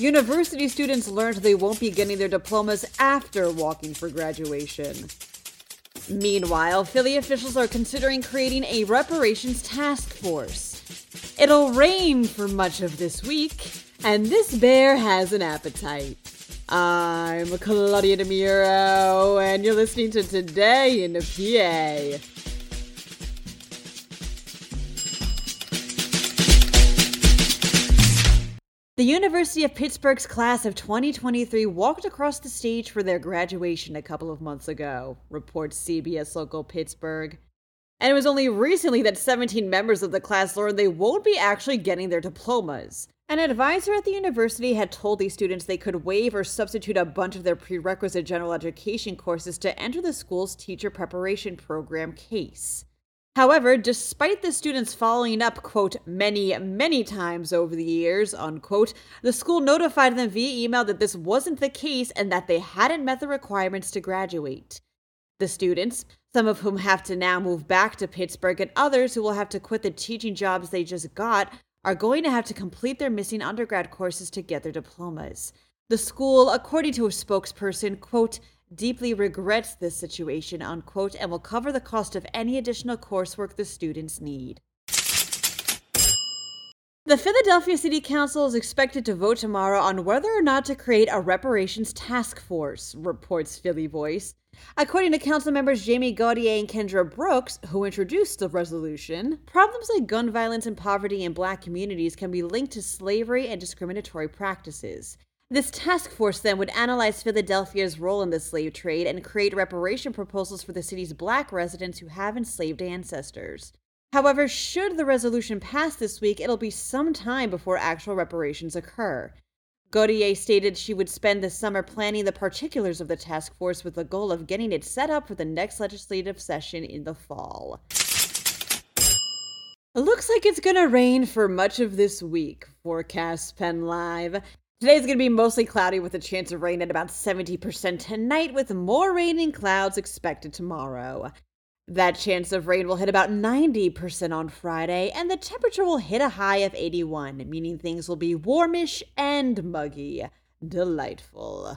University students learned they won't be getting their diplomas after walking for graduation. Meanwhile, Philly officials are considering creating a reparations task force. It'll rain for much of this week, and this bear has an appetite. I'm Claudia DeMiro, and you're listening to Today in the PA. The University of Pittsburgh's class of 2023 walked across the stage for their graduation a couple of months ago, reports CBS Local Pittsburgh. And it was only recently that 17 members of the class learned they won't be actually getting their diplomas. An advisor at the university had told these students they could waive or substitute a bunch of their prerequisite general education courses to enter the school's teacher preparation program case. However, despite the students following up, quote, many, many times over the years, unquote, the school notified them via email that this wasn't the case and that they hadn't met the requirements to graduate. The students, some of whom have to now move back to Pittsburgh and others who will have to quit the teaching jobs they just got, are going to have to complete their missing undergrad courses to get their diplomas. The school, according to a spokesperson, quote, deeply regrets this situation, unquote, and will cover the cost of any additional coursework the students need. The Philadelphia City Council is expected to vote tomorrow on whether or not to create a reparations task force, reports Philly Voice. According to council members Jamie Gauthier and Kendra Brooks, who introduced the resolution, problems like gun violence and poverty in black communities can be linked to slavery and discriminatory practices. This task force then would analyze Philadelphia's role in the slave trade and create reparation proposals for the city's black residents who have enslaved ancestors. However, should the resolution pass this week, it'll be some time before actual reparations occur. Gauthier stated she would spend the summer planning the particulars of the task force with the goal of getting it set up for the next legislative session in the fall. Looks like it's gonna rain for much of this week, forecasts Penn Live. Today's going to be mostly cloudy with a chance of rain at about 70% tonight, with more rain and clouds expected tomorrow. That chance of rain will hit about 90% on Friday, and the temperature will hit a high of 81, meaning things will be warmish and muggy. Delightful.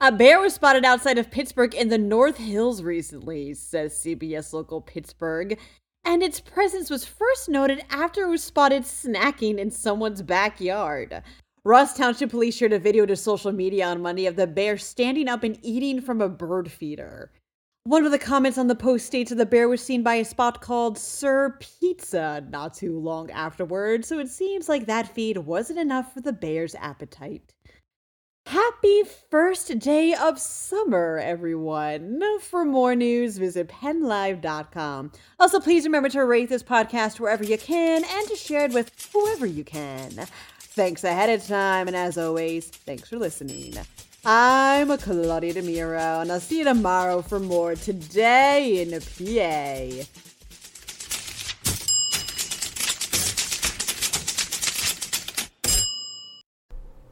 A bear was spotted outside of Pittsburgh in the North Hills recently, says CBS Local Pittsburgh and its presence was first noted after it was spotted snacking in someone's backyard. Ross Township Police shared a video to social media on Monday of the bear standing up and eating from a bird feeder. One of the comments on the post states that the bear was seen by a spot called Sir Pizza not too long afterward, so it seems like that feed wasn't enough for the bear's appetite. Happy first day of summer, everyone. For more news, visit pennlive.com. Also, please remember to rate this podcast wherever you can and to share it with whoever you can. Thanks ahead of time, and as always, thanks for listening. I'm Claudia DeMiro, and I'll see you tomorrow for more Today in PA.